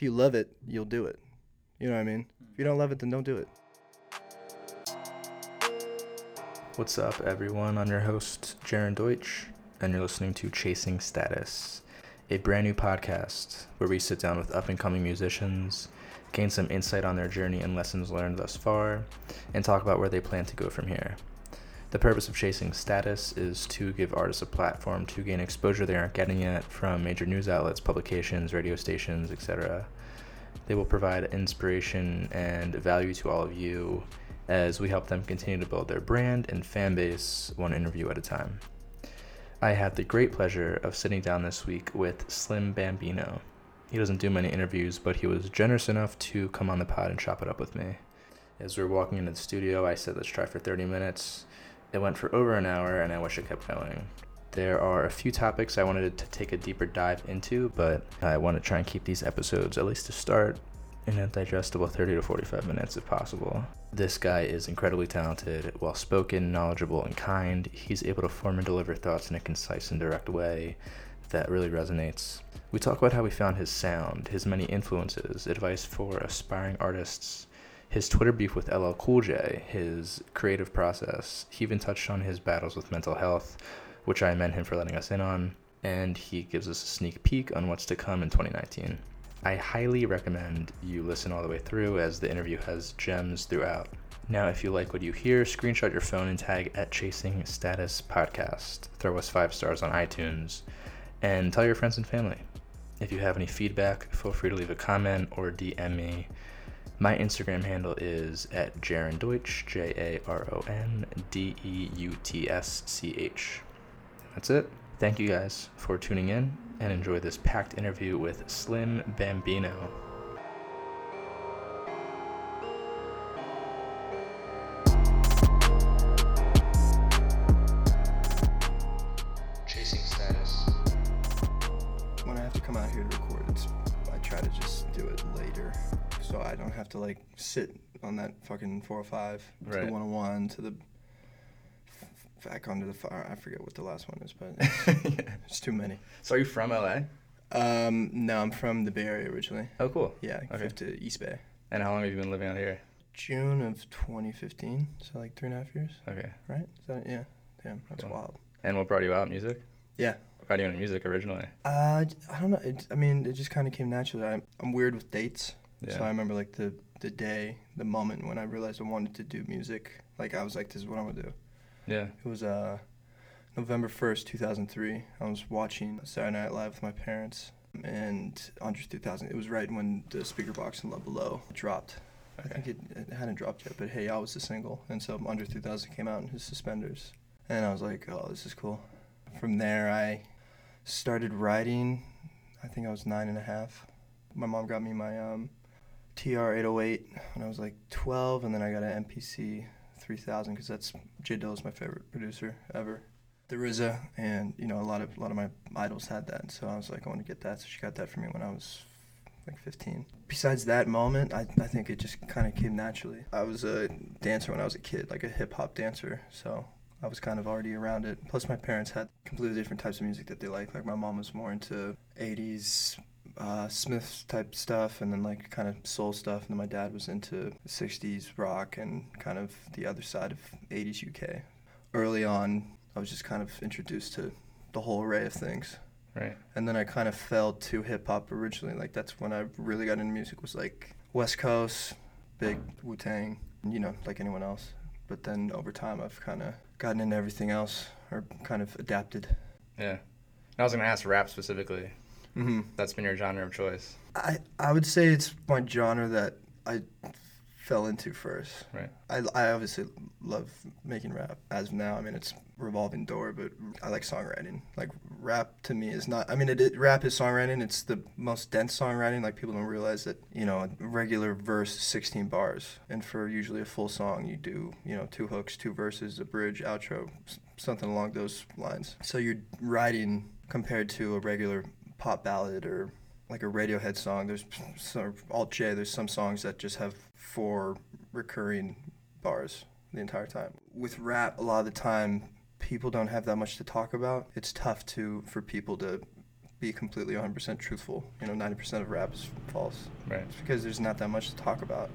if you love it, you'll do it. You know what I mean? If you don't love it, then don't do it. What's up, everyone? I'm your host, Jaron Deutsch, and you're listening to Chasing Status, a brand new podcast where we sit down with up and coming musicians, gain some insight on their journey and lessons learned thus far, and talk about where they plan to go from here. The purpose of Chasing Status is to give artists a platform to gain exposure they aren't getting yet from major news outlets, publications, radio stations, etc. They will provide inspiration and value to all of you as we help them continue to build their brand and fan base one interview at a time. I had the great pleasure of sitting down this week with Slim Bambino. He doesn't do many interviews, but he was generous enough to come on the pod and chop it up with me. As we were walking into the studio, I said, let's try for 30 minutes. It went for over an hour, and I wish it kept going. There are a few topics I wanted to take a deeper dive into, but I want to try and keep these episodes, at least to start, in a digestible 30 to 45 minutes if possible. This guy is incredibly talented, well spoken, knowledgeable, and kind. He's able to form and deliver thoughts in a concise and direct way that really resonates. We talk about how he found his sound, his many influences, advice for aspiring artists, his Twitter beef with LL Cool J, his creative process. He even touched on his battles with mental health, which I commend him for letting us in on, and he gives us a sneak peek on what's to come in 2019. I highly recommend you listen all the way through as the interview has gems throughout. Now, if you like what you hear, screenshot your phone and tag at Chasing Status Podcast. Throw us five stars on iTunes and tell your friends and family. If you have any feedback, feel free to leave a comment or DM me. My Instagram handle is at Jaron Deutsch, J A R O N D E U T S C H. That's it. Thank you guys for tuning in and enjoy this packed interview with Slim Bambino. So I don't have to like sit on that fucking 405 to Right. the 101 to the f- back onto the fire. I forget what the last one is, but it's, it's too many. So are you from LA? Um, no, I'm from the Bay Area originally. Oh, cool. Yeah, I Okay. moved to East Bay. And how long have you been living out here? June of 2015, so like three and a half years, Okay. right? That yeah? Damn, that's Cool. wild. And what brought you out? Music? Yeah. Why do you into music originally? Uh, I don't know. It, I mean, it just kind of came naturally. I'm, I'm weird with dates, Yeah. so I remember like the the day, the moment when I realized I wanted to do music. Like I was like, this is what I'm gonna do. yeah. It was uh, November 1st, 2003. I was watching Saturday Night Live with my parents, and Andre 3000. It was right when the Speakerboxxx in Love Below dropped. Okay. I think it, it hadn't dropped yet, but Hey Ya was the single, and so Andre 3000 came out in his suspenders, and I was like, oh, this is cool. From there, I started writing. I think I was nine and a half. My mom got me my um, TR 808 when I was like 12, and then I got an MPC 3000 because that's J Dilla's my favorite producer ever. The RZA, and you know a lot of a lot of my idols had that, so I was like, I want to get that. So she got that for me when I was like 15. Besides that moment, I, I think it just kind of came naturally. I was a dancer when I was a kid, like a hip hop dancer, so I was kind of already around it. Plus, my parents had completely different types of music that they liked. Like my mom was more into 80s uh, Smith type stuff, and then like kind of soul stuff, and then my dad was into 60s rock and kind of the other side of 80s UK. Early on, I was just kind of introduced to the whole array of things Right. and then I kind of fell to hip hop originally. Like that's when I really got into music was like West Coast, big Wu Tang, you know, like anyone else. But then over time, I've kind of gotten into everything else, or kind of adapted. Yeah. I was gonna ask rap specifically. Hmm That's been your genre of choice. I I would say it's my genre that I fell into first. Right. I, I obviously love making rap as of now. I mean, it's revolving door, but I like songwriting. Like rap to me is not. I mean, it, it rap is songwriting. It's the most dense songwriting. Like people don't realize that you know a regular verse is 16 bars, and for usually a full song, you do you know two hooks, two verses, a bridge, outro, something along those lines. So you're writing compared to a regular pop ballad or like a Radiohead song. There's some alt J. There's some songs that just have four recurring bars the entire time. With rap, a lot of the time, people don't have that much to talk about. It's tough to for people to be completely 100% truthful. You know, 90% of rap is false. Right. It's because there's not that much to talk about,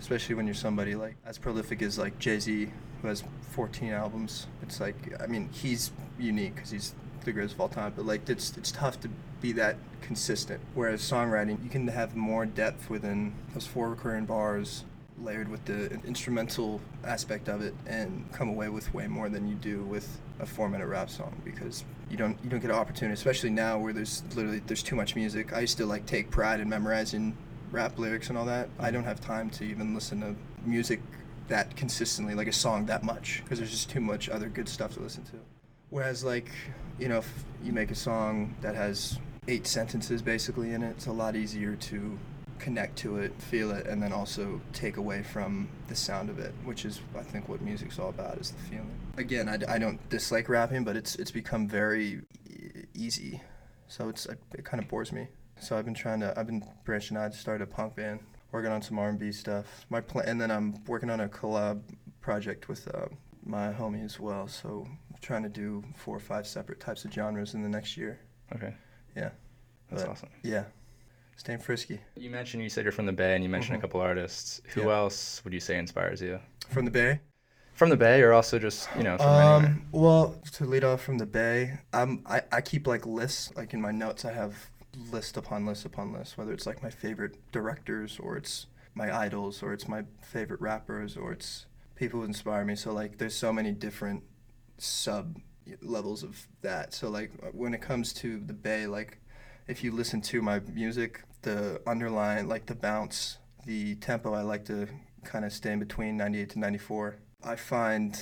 especially when you're somebody like as prolific as like Jay Z, who has 14 albums. It's like, I mean, he's unique because he's the greatest of all time, but like it's it's tough to be that consistent. Whereas songwriting, you can have more depth within those four recurring bars, layered with the instrumental aspect of it, and come away with way more than you do with a four-minute rap song because you don't you don't get an opportunity, especially now where there's literally there's too much music. I used to like take pride in memorizing rap lyrics and all that. I don't have time to even listen to music that consistently, like a song that much, because there's just too much other good stuff to listen to. Whereas, like, you know, if you make a song that has eight sentences basically in it, it's a lot easier to connect to it, feel it, and then also take away from the sound of it, which is, I think, what music's all about is the feeling. Again, I, I don't dislike rapping, but it's it's become very easy, so it's it kind of bores me. So I've been trying to, I've been branching out to start a punk band, working on some R&B stuff. My plan, and then I'm working on a collab project with uh, my homie as well. So trying to do four or five separate types of genres in the next year. Okay. Yeah. That's But, awesome. Yeah. Staying frisky. You mentioned you said you're from the Bay, and you mentioned Mhm. a couple artists. Who Yeah. else would you say inspires you? From the Bay? From the Bay, or also just you know anywhere? Um, well, to lead off from the Bay, I'm, I, I keep like lists. Like in my notes, I have list upon list upon list, whether it's like my favorite directors or it's my idols or it's my favorite rappers or it's people who inspire me. So like there's so many different sub levels of that. So like when it comes to the Bay, like if you listen to my music, the underline, like the bounce, the tempo, I like to kind of stay in between 98 to 94. I find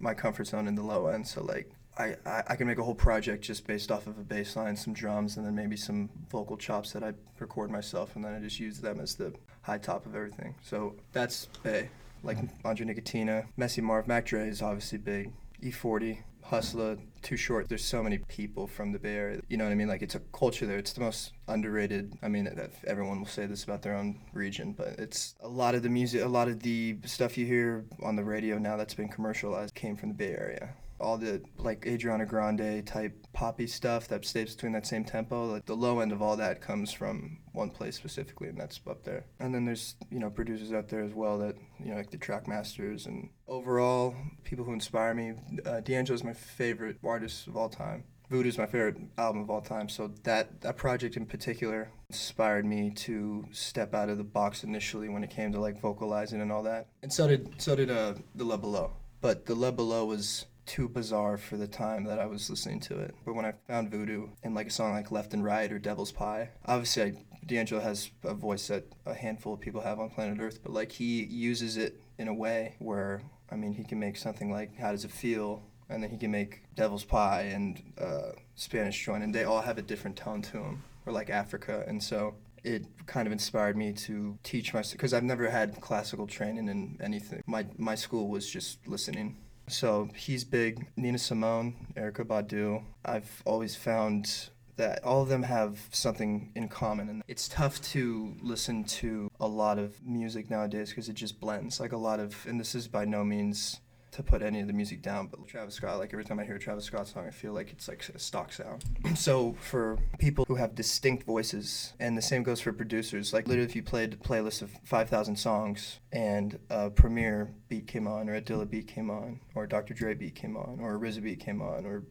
my comfort zone in the low end. So like I, I, I can make a whole project just based off of a bass line, some drums, and then maybe some vocal chops that I record myself, and then I just use them as the high top of everything. So that's Bay. Like mm-hmm. Andre Nickatina, Messy Marv, Mac Dre is obviously big. E40, Hustler, Too Short. There's so many people from the Bay Area. You know what I mean? Like it's a culture there. It's the most underrated. I mean, everyone will say this about their own region, but it's a lot of the music, a lot of the stuff you hear on the radio now that's been commercialized came from the Bay Area. All the like Ariana Grande type poppy stuff that stays between that same tempo. Like the low end of all that comes from one place specifically, and that's up there. And then there's you know producers out there as well that you know like the Trackmasters and overall people who inspire me. Uh, is my favorite artist of all time. Voodoo is my favorite album of all time. So that that project in particular inspired me to step out of the box initially when it came to like vocalizing and all that. And so did so did uh, the Love Below. But the Love Below was too bizarre for the time that I was listening to it. But when I found Voodoo and like a song like Left and Right or Devil's Pie, obviously I, D'Angelo has a voice that a handful of people have on planet Earth, but like he uses it in a way where I mean he can make something like How Does It Feel and then he can make Devil's Pie and uh, Spanish Joint, and they all have a different tone to them, or like Africa, and so it kind of inspired me to teach myself because I've never had classical training in anything. My my school was just listening. So he's big. Nina Simone, Erykah Badu. I've always found that all of them have something in common and it's tough to listen to a lot of music nowadays because it just blends like a lot of and this is by no means to put any of the music down but travis scott like every time i hear a travis scott song i feel like it's like a stock sound so for people who have distinct voices and the same goes for producers like literally if you played a playlist of 5000 songs and a Premier beat came on or a dilla beat came on or a dr dre beat came on or a RZA beat came on or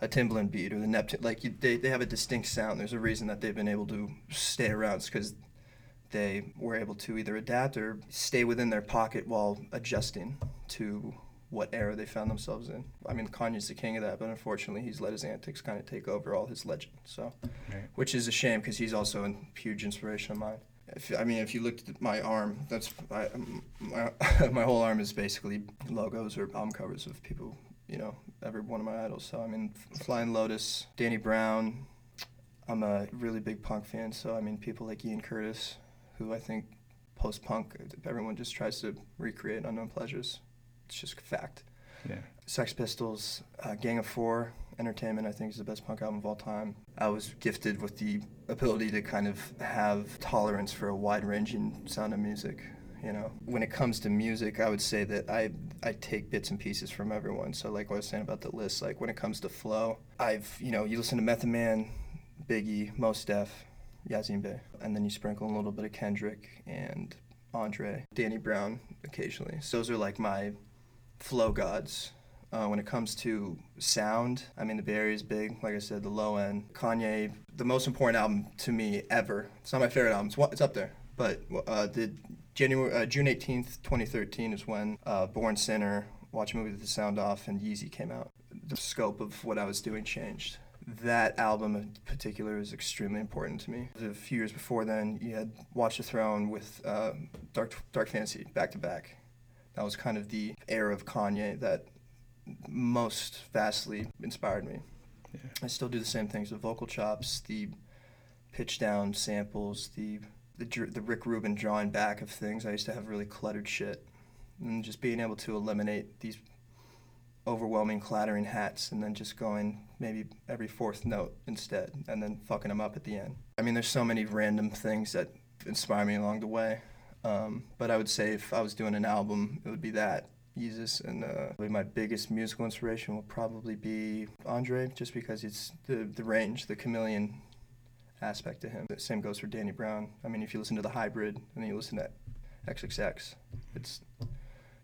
a Timbaland beat or the Neptune. Like you, they, they have a distinct sound. There's a reason that they've been able to stay around. Because they were able to either adapt or stay within their pocket while adjusting to what era they found themselves in. I mean, Kanye's the king of that, but unfortunately, he's let his antics kind of take over all his legend. So, Right. which is a shame because he's also a huge inspiration of mine. If, I mean, if you looked at my arm, that's I, um, my, my whole arm is basically logos or album covers of people you know, every one of my idols. So I mean, Flying Lotus, Danny Brown. I'm a really big punk fan. So I mean, people like Ian Curtis, who I think post-punk, everyone just tries to recreate Unknown Pleasures. It's just fact. Yeah. Sex Pistols, uh, Gang of Four, Entertainment, I think is the best punk album of all time. I was gifted with the ability to kind of have tolerance for a wide-ranging sound of music. You know, when it comes to music, I would say that I I take bits and pieces from everyone. So like what I was saying about the list, like when it comes to flow, I've you know you listen to Method Man, Biggie, Mos Def, Yasiin Bey, and then you sprinkle a little bit of Kendrick and Andre, Danny Brown occasionally. So those are like my flow gods. Uh, when it comes to sound, I mean, the Bay Area is big. Like I said, the low end. Kanye, the most important album to me ever. It's not my favorite album. It's, it's up there. But uh, the January, uh, June 18th, 2013 is when uh, Born Sinner, Watch a Movie with the Sound Off, and Yeezy came out. The scope of what I was doing changed. That album in particular is extremely important to me. A few years before then, you had Watch the Throne with uh, Dark, Dark Fantasy back to back. That was kind of the era of Kanye that most vastly inspired me. Yeah. I still do the same things: the vocal chops, the pitch down samples, the the, the Rick Rubin drawing back of things. I used to have really cluttered shit, and just being able to eliminate these overwhelming clattering hats and then just going maybe every fourth note instead and then fucking them up at the end. I mean, there's so many random things that inspire me along the way. Um, but I would say if I was doing an album, it would be that. Yeezus, and uh, my biggest musical inspiration will probably be Andre, just because it's the the range, the chameleon aspect to him. The same goes for Danny Brown. I mean, if you listen to the hybrid and then you listen to XXX, it's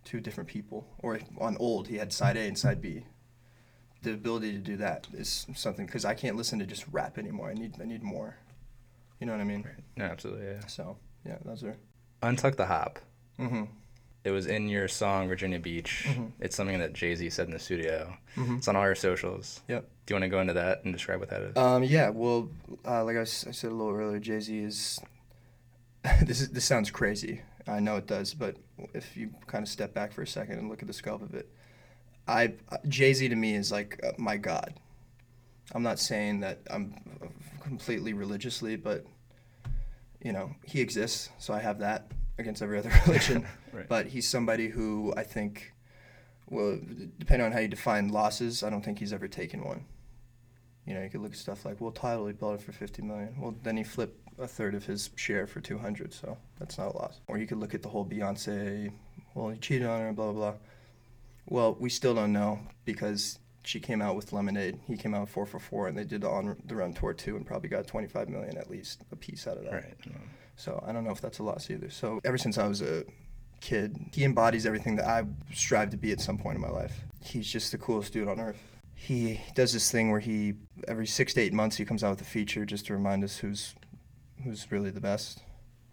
two different people. Or on old, he had side A and side B. The ability to do that is something because I can't listen to just rap anymore. I need I need more. You know what I mean? No, absolutely. Yeah. So yeah, those are. Untuck the hop. Mm-hmm. It was in your song Virginia Beach. Mm-hmm. It's something that Jay Z said in the studio. Mm-hmm. It's on all your socials. Yep. Do you want to go into that and describe what that is? Um, yeah. Well, uh, like I, I, said a little earlier, Jay Z is. this is this sounds crazy. I know it does, but if you kind of step back for a second and look at the scope of it, I Jay Z to me is like uh, my god. I'm not saying that I'm completely religiously, but you know he exists, so I have that against every other religion. right. But he's somebody who I think, well, depending on how you define losses, I don't think he's ever taken one. You know, you could look at stuff like, well, Tidal, he bought it for 50 million. Well, then he flipped a third of his share for 200, so that's not a loss. Or you could look at the whole Beyonce, well, he cheated on her, blah, blah, blah. Well, we still don't know because she came out with Lemonade. He came out four for four, and they did the on the run tour too, and probably got 25 million at least a piece out of that. Right. So I don't know if that's a loss either. So ever since I was a kid, he embodies everything that I strive to be at some point in my life. He's just the coolest dude on earth. He does this thing where he every six to eight months he comes out with a feature just to remind us who's who's really the best.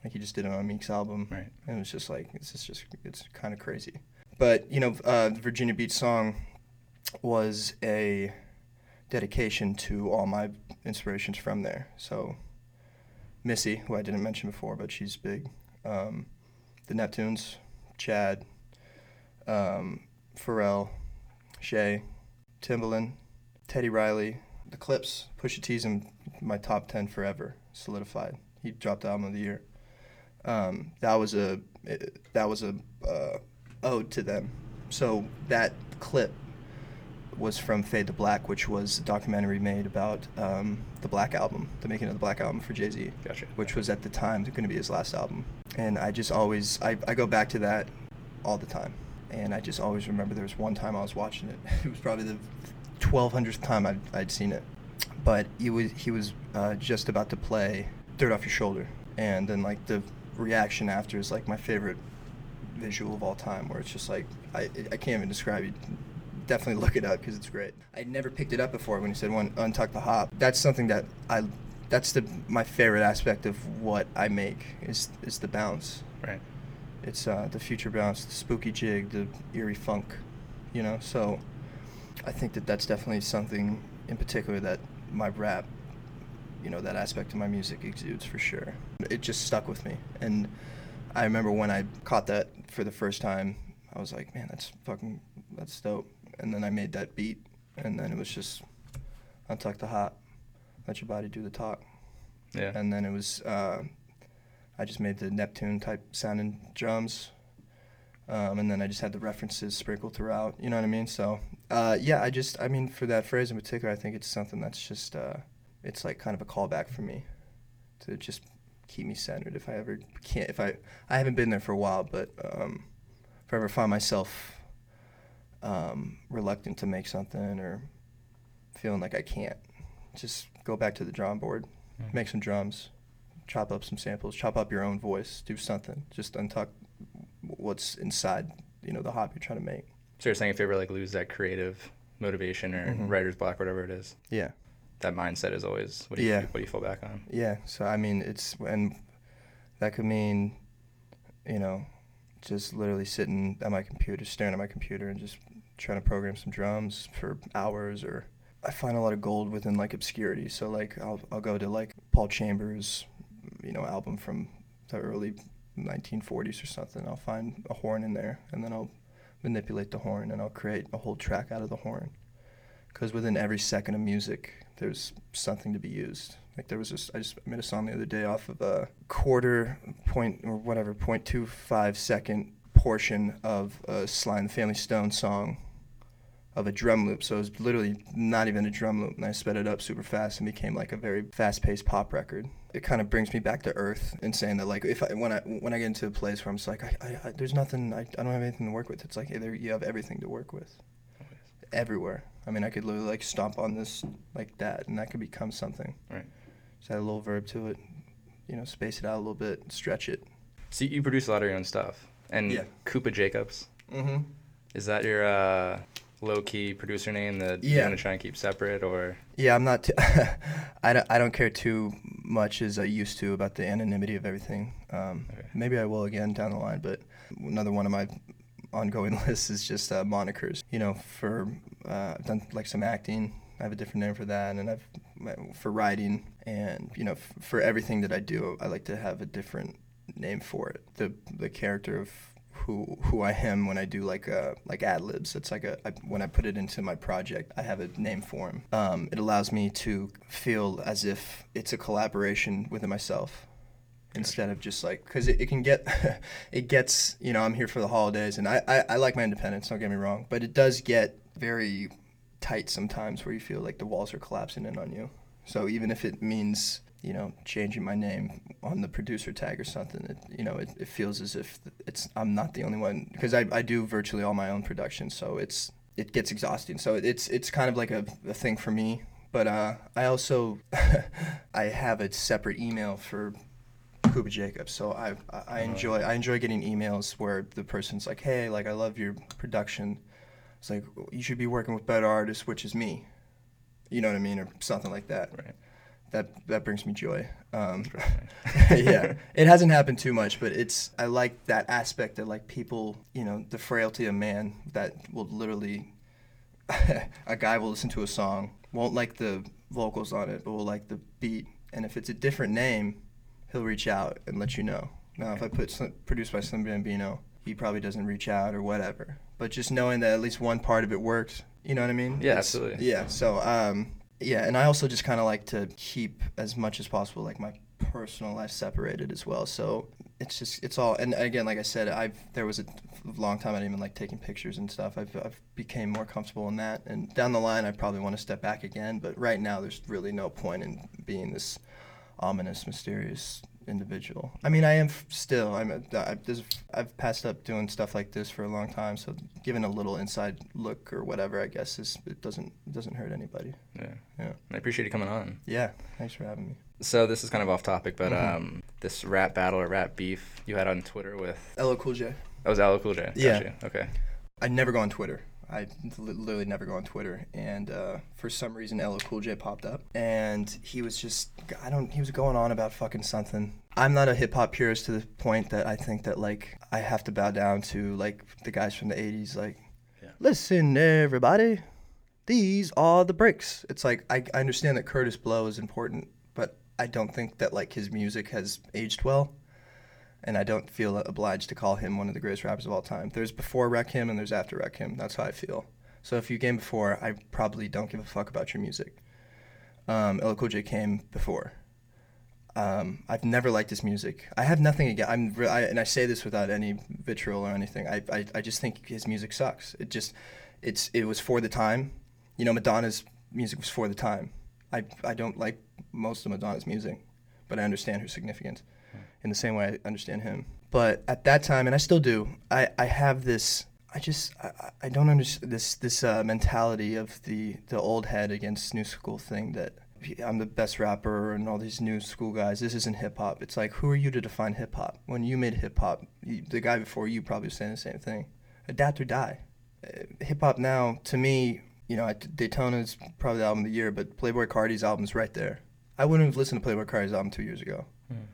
Like he just did it on Meek's album, right? And it was just like it's just, just it's kind of crazy. But you know, uh, the Virginia Beach song was a dedication to all my inspirations from there. So Missy, who I didn't mention before, but she's big. Um, the Neptunes, Chad, um, Pharrell, Shay, Timbaland, Teddy Riley, the Clipse, Pusha T's in my top ten forever, solidified. He dropped the album of the year. Um, that was a that was a uh, ode to them. So that clip was from Fade to Black, which was a documentary made about um, the Black Album, the making of the Black Album for Jay Z. Gotcha. Which was at the time going to be his last album. And I just always, I, I go back to that all the time. And I just always remember there was one time I was watching it. It was probably the 1200th time I'd, I'd seen it. But he was, he was uh, just about to play Dirt Off Your Shoulder. And then, like, the reaction after is, like, my favorite visual of all time, where it's just like, I, I can't even describe it definitely look it up because it's great. I never picked it up before when you said one untuck the hop. That's something that I that's the my favorite aspect of what I make is is the bounce. Right. It's uh, the future bounce, the spooky jig, the eerie funk, you know. So I think that that's definitely something in particular that my rap, you know, that aspect of my music exudes for sure. It just stuck with me, and I remember when I caught that for the first time, I was like, man, that's fucking that's dope and then I made that beat, and then it was just untuck the hop, let your body do the talk. Yeah. And then it was uh, I just made the Neptune type sounding drums, um, and then I just had the references sprinkled throughout. You know what I mean? So uh, yeah, I just I mean for that phrase in particular, I think it's something that's just uh, it's like kind of a callback for me to just keep me centered. If I ever can't, if I I haven't been there for a while, but um, if I ever find myself um, reluctant to make something or feeling like I can't. Just go back to the drawing board, Mhm. make some drums, chop up some samples, chop up your own voice, do something. Just untuck what's inside, you know, the hop you're trying to make. So you're saying if you ever like lose that creative motivation or Mhm. writer's block, whatever it is, Yeah. that mindset is always what do you Yeah. what do you fall back on? Yeah. So I mean, it's and that could mean, you know, just literally sitting at my computer, staring at my computer, and just trying to program some drums for hours. Or I find a lot of gold within like obscurity. So like I'll I'll go to like Paul Chambers, you know, album from the early 1940s or something. I'll find a horn in there, and then I'll manipulate the horn, and I'll create a whole track out of the horn. Because within every second of music, there's something to be used. Like there was this, I just made a song the other day off of a quarter point or whatever, point two five second portion of a Sly and the Family Stone song of a drum loop. So it was literally not even a drum loop, and I sped it up super fast and became like a very fast-paced pop record. It kind of brings me back to earth and saying that like if I when I when I get into a place where I'm just like I, I, I there's nothing I, I don't have anything to work with. It's like either you have everything to work with everywhere. I mean, I could literally like stomp on this like that, and that could become something. Right. Just add a little verb to it, you know, space it out a little bit, stretch it. So you produce a lot of your own stuff, and Yeah. Koopa Jacobs Mm-hmm. is that your uh, low key producer name that Yeah. gonna try and keep separate, or Yeah, I'm not. T- I don't. I don't care too much as I used to about the anonymity of everything. Um, Okay. Maybe I will again down the line, but another one of my ongoing lists is just uh, monikers. You know, for uh, I've done like some acting. I have a different name for that, and I've for writing, and you know, f- for everything that I do, I like to have a different name for it. The the character of who who I am when I do like uh like ad libs. It's like a I, when I put it into my project, I have a name for him. Um, it allows me to feel as if it's a collaboration within myself instead of just like because it, it can get it gets you know i'm here for the holidays and I, I i like my independence don't get me wrong but it does get very tight sometimes where you feel like the walls are collapsing in on you so even if it means you know changing my name on the producer tag or something it, you know it, it feels as if it's i'm not the only one because I, I do virtually all my own production so it's it gets exhausting so it's it's kind of like a, a thing for me but uh, I also I have a separate email for Kuba Jacobs. So I I- I enjoy I enjoy getting emails where the person's like, hey, like I love your production. It's like you should be working with better artists, which is me. You know what I mean, or something like that. right? That that brings me joy. Um, yeah, it hasn't happened too much, but it's I like that aspect of like people, you know, the frailty of man that will literally a guy will listen to a song, won't like the vocals on it, but will like the beat, and if it's a different name, he'll reach out and let you know. Now, if I put produced by Slim Bambino, he probably doesn't reach out or whatever. But just knowing that at least one part of it worked, you know what I mean? Yeah, It's- absolutely. Yeah. So, um, yeah, and I also just kind of like to keep as much as possible like my personal life separated as well. So it's just it's all and again, like I said, I've there was a long time I didn't even like taking pictures and stuff. I've I've became more comfortable in that, and down the line I probably want to step back again. But right now, there's really no point in being this ominous, mysterious individual. I mean, I am f- still. I'm. A, I, there's, I've passed up doing stuff like this for a long time. So giving a little inside look or whatever, I guess, is it doesn't it doesn't hurt anybody. Yeah. Yeah. I appreciate you coming on. Yeah. Thanks for having me. So this is kind of off topic, but Mhm. um, this rap battle or rap beef you had on Twitter with LL Cool J. that was Aloe Cool J. Yeah. Gotcha. Okay. I never go on Twitter. I literally never go on Twitter, and uh, for some reason, LL Cool J popped up, and he was just I don't he was going on about fucking something. I'm not a hip hop purist to the point that I think that like I have to bow down to like the guys from the '80s, like Yeah. listen everybody, these are the bricks. It's like I, I understand that Kurtis Blow is important, but I don't think that like his music has aged well and I don't feel obliged to call him one of the greatest rappers of all time. There's before Rakim and there's after Rakim. That's how I feel. So if you came before, I probably don't give a fuck about your music. Um, LL Cool J came before. Um, I've never liked his music. I have nothing against. I'm re- I, and I say this without any vitriol or anything. I, I I just think his music sucks. It just it's it was for the time. You know, Madonna's music was for the time. I I don't like most of Madonna's music, but I understand her significance in the same way I understand him. But at that time, and I still do, I, I have this. I just I, I- don't understand this this uh, mentality of the the old head against new school thing that I'm the best rapper and all these new school guys. This isn't hip hop. It's like, who are you to define hip hop? When you made hip hop, the guy before you probably was saying the same thing. Adapt or die. Uh, hip hop now, to me, you know, Daytona's probably the album of the year, but Playboi Carti's album's right there. I wouldn't have listened to Playboi Carti's album two years ago. Mm.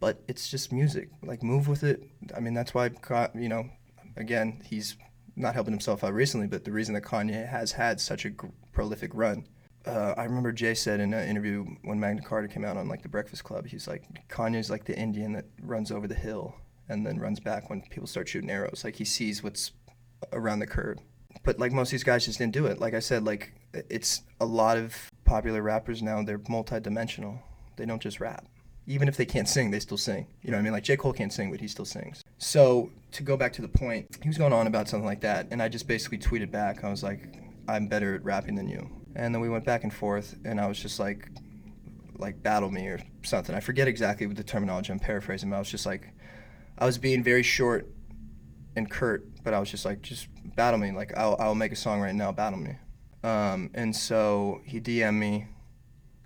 But it's just music. Like, move with it. I mean, that's why, you know, again, he's not helping himself out recently, but the reason that Kanye has had such a prolific run uh, I remember Jay said in an interview when Magna Carta came out on like the Breakfast Club, he's like Kanye's like the Indian that runs over the hill and then runs back when people start shooting arrows. Like he sees what's around the curve. But like most of these guys just didn't do it. Like I said, like it's a lot of popular rappers now. They're multi-dimensional. They don't just rap. Even if they can't sing, they still sing. You know what I mean? Like J. Cole can't sing, but he still sings. So to go back to the point, he was going on about something like that, and I just basically tweeted back. I was like, "I'm better at rapping than you." and then we went back and forth, and I was just like, like battle me or something. I forget exactly what the terminology. I'm paraphrasing, but I was just like, I was being very short and curt, but I was just like, just battle me. Like I'll I'll make a song right now, battle me. Um, and so he DM'd me.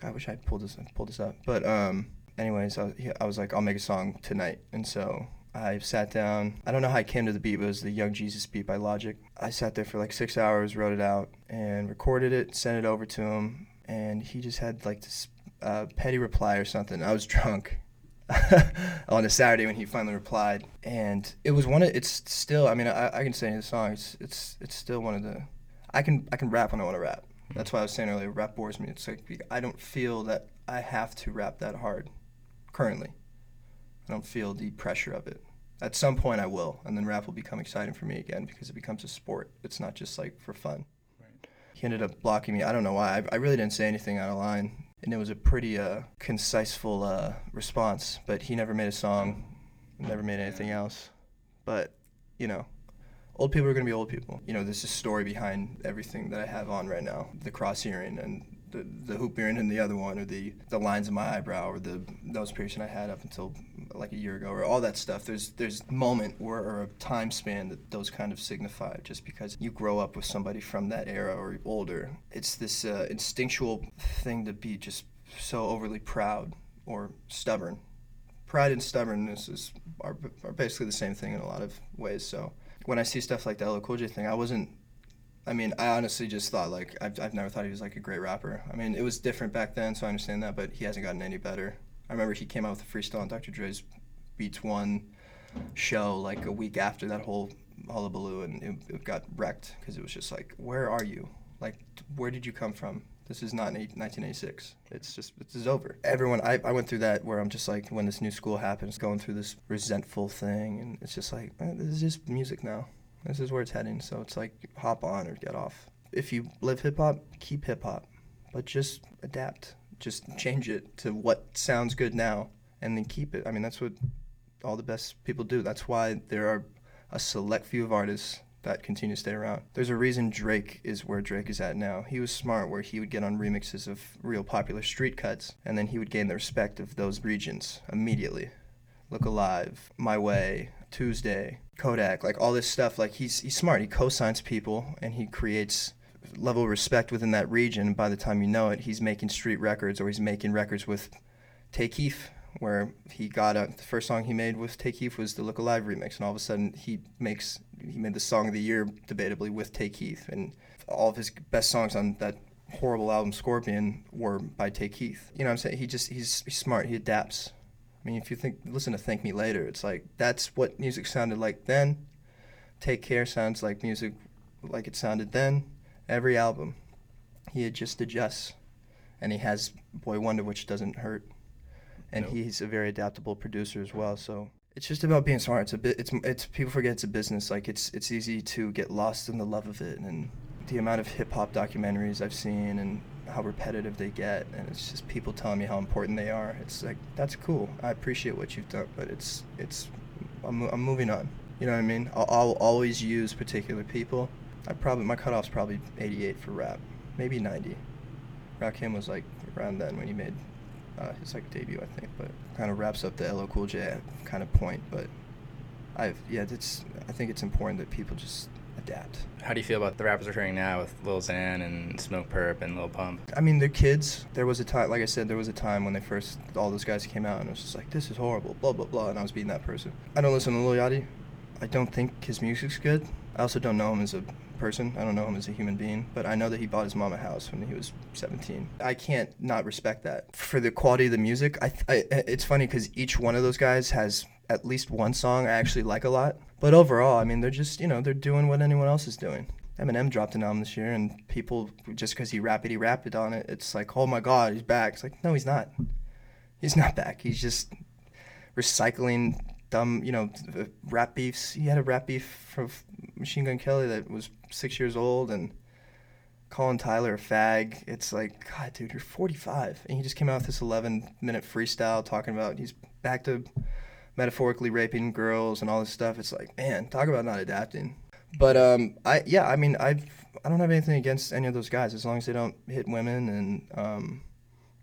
God, I wish I pulled this pulled this up. But um, anyways, I, I was like, I'll make a song tonight, and so I sat down. I don't know how I came to the beat, but it was the Young Jesus beat by Logic. I sat there for like six hours, wrote it out, and recorded it, sent it over to him, and he just had like this uh, petty reply or something. I was drunk on a Saturday when he finally replied, and it was one of. It's still. I mean, I, I can say in the song, it's it's it's still one of the. I can I can rap when I want to rap. That's why I was saying earlier, rap bores me. It's like I don't feel that I have to rap that hard, currently. I don't feel the pressure of it. At some point, I will, and then rap will become exciting for me again because it becomes a sport. It's not just like for fun. Right. He ended up blocking me. I don't know why. I, I really didn't say anything out of line, and it was a pretty uh, conciseful uh, response. But he never made a song, never made anything else. But you know, old people are going to be old people. You know, there's a story behind everything that I have on right now. The cross hearing and the, the hoop earring and the other one, or the, the lines in my eyebrow, or the nose piercing I had up until like a year ago, or all that stuff. There's there's moment where or a time span that those kind of signify. Just because you grow up with somebody from that era or older, it's this uh, instinctual thing to be just so overly proud or stubborn. Pride and stubbornness is are, are basically the same thing in a lot of ways. So when I see stuff like the LL Cool J thing, I wasn't I mean, I honestly just thought like I've, I've never thought he was like a great rapper. I mean, it was different back then, so I understand that, but he hasn't gotten any better. I remember he came out with a freestyle on Dr. Dre's Beats One show like a week after that whole hullabaloo, and it, it got wrecked because it was just like, where are you? Like, where did you come from? This is not 1986. It's just, this is over. Everyone, I, I went through that where I'm just like, when this new school happens, going through this resentful thing, and it's just like, eh, this is just music now. This is where it's heading. So it's like hop on or get off. If you live hip hop, keep hip hop, but just adapt. Just change it to what sounds good now, and then keep it. I mean, that's what all the best people do. That's why there are a select few of artists that continue to stay around. There's a reason Drake is where Drake is at now. He was smart where he would get on remixes of real popular street cuts, and then he would gain the respect of those regions immediately. Look Alive, My Way, Tuesday, Kodak, like all this stuff. Like he's he's smart. He co-signs people and he creates level of respect within that region. By the time you know it, he's making street records or he's making records with Tay Keith, where he got a, the first song he made with Tay Keith was the Look Alive remix, and all of a sudden he makes he made the song of the year debatably with Tay Keith, and all of his best songs on that horrible album Scorpion were by Tay Keith. You know what I'm saying? He just he's, he's smart. He adapts. I mean, if you think listen to Thank Me Later, it's like that's what music sounded like then. Take Care sounds like music like it sounded then. Every album, he just adjusts, and he has Boi-1da, which doesn't hurt, and he's a very adaptable producer as well. So it's just about being smart. It's a bit. It's it's people forget it's a business. Like it's it's easy to get lost in the love of it and the amount of hip hop documentaries I've seen and how repetitive they get, and it's just people telling me how important they are. It's like that's cool. I appreciate what you've done, but it's it's I'm, I'm moving on. You know what I mean? I'll, I'll always use particular people. I probably my cutoff's probably 88 for rap, maybe 90. Rakim was like around then when he made uh, his like debut, I think, but kind of wraps up the LL Cool J kind of point. But I've yeah, it's I think it's important that people just adapt. How do you feel about the rappers we're hearing now with Lil Xan and Smokepurpp and Lil Pump? I mean, they're kids. There was a time, like I said, there was a time when they first, all those guys came out, and it was just like, this is horrible, blah, blah, blah, and I was being that person. I don't listen to Lil Yachty. I don't think his music's good. I also don't know him as a person. I don't know him as a human being, but I know that he bought his mom a house when he was 17. I can't not respect that. For the quality of the music, I, I it's funny because each one of those guys has at least one song I actually like a lot. But overall, I mean, they're just, you know, they're doing what anyone else is doing. Eminem dropped an album this year, and people, just because he rappity rapped it on it, it's like, oh my God, he's back. It's like, no, he's not. He's not back. He's just recycling dumb, you know, uh, rap beefs. He had a rap beef from Machine Gun Kelly that was six years old, and calling Tyler a fag. It's like, God, dude, you're 45, and he just came out with this 11 minute freestyle talking about he's back to metaphorically raping girls and all this stuff. It's like, man, talk about not adapting. But um, I yeah, I mean, I I don't have anything against any of those guys as long as they don't hit women and um,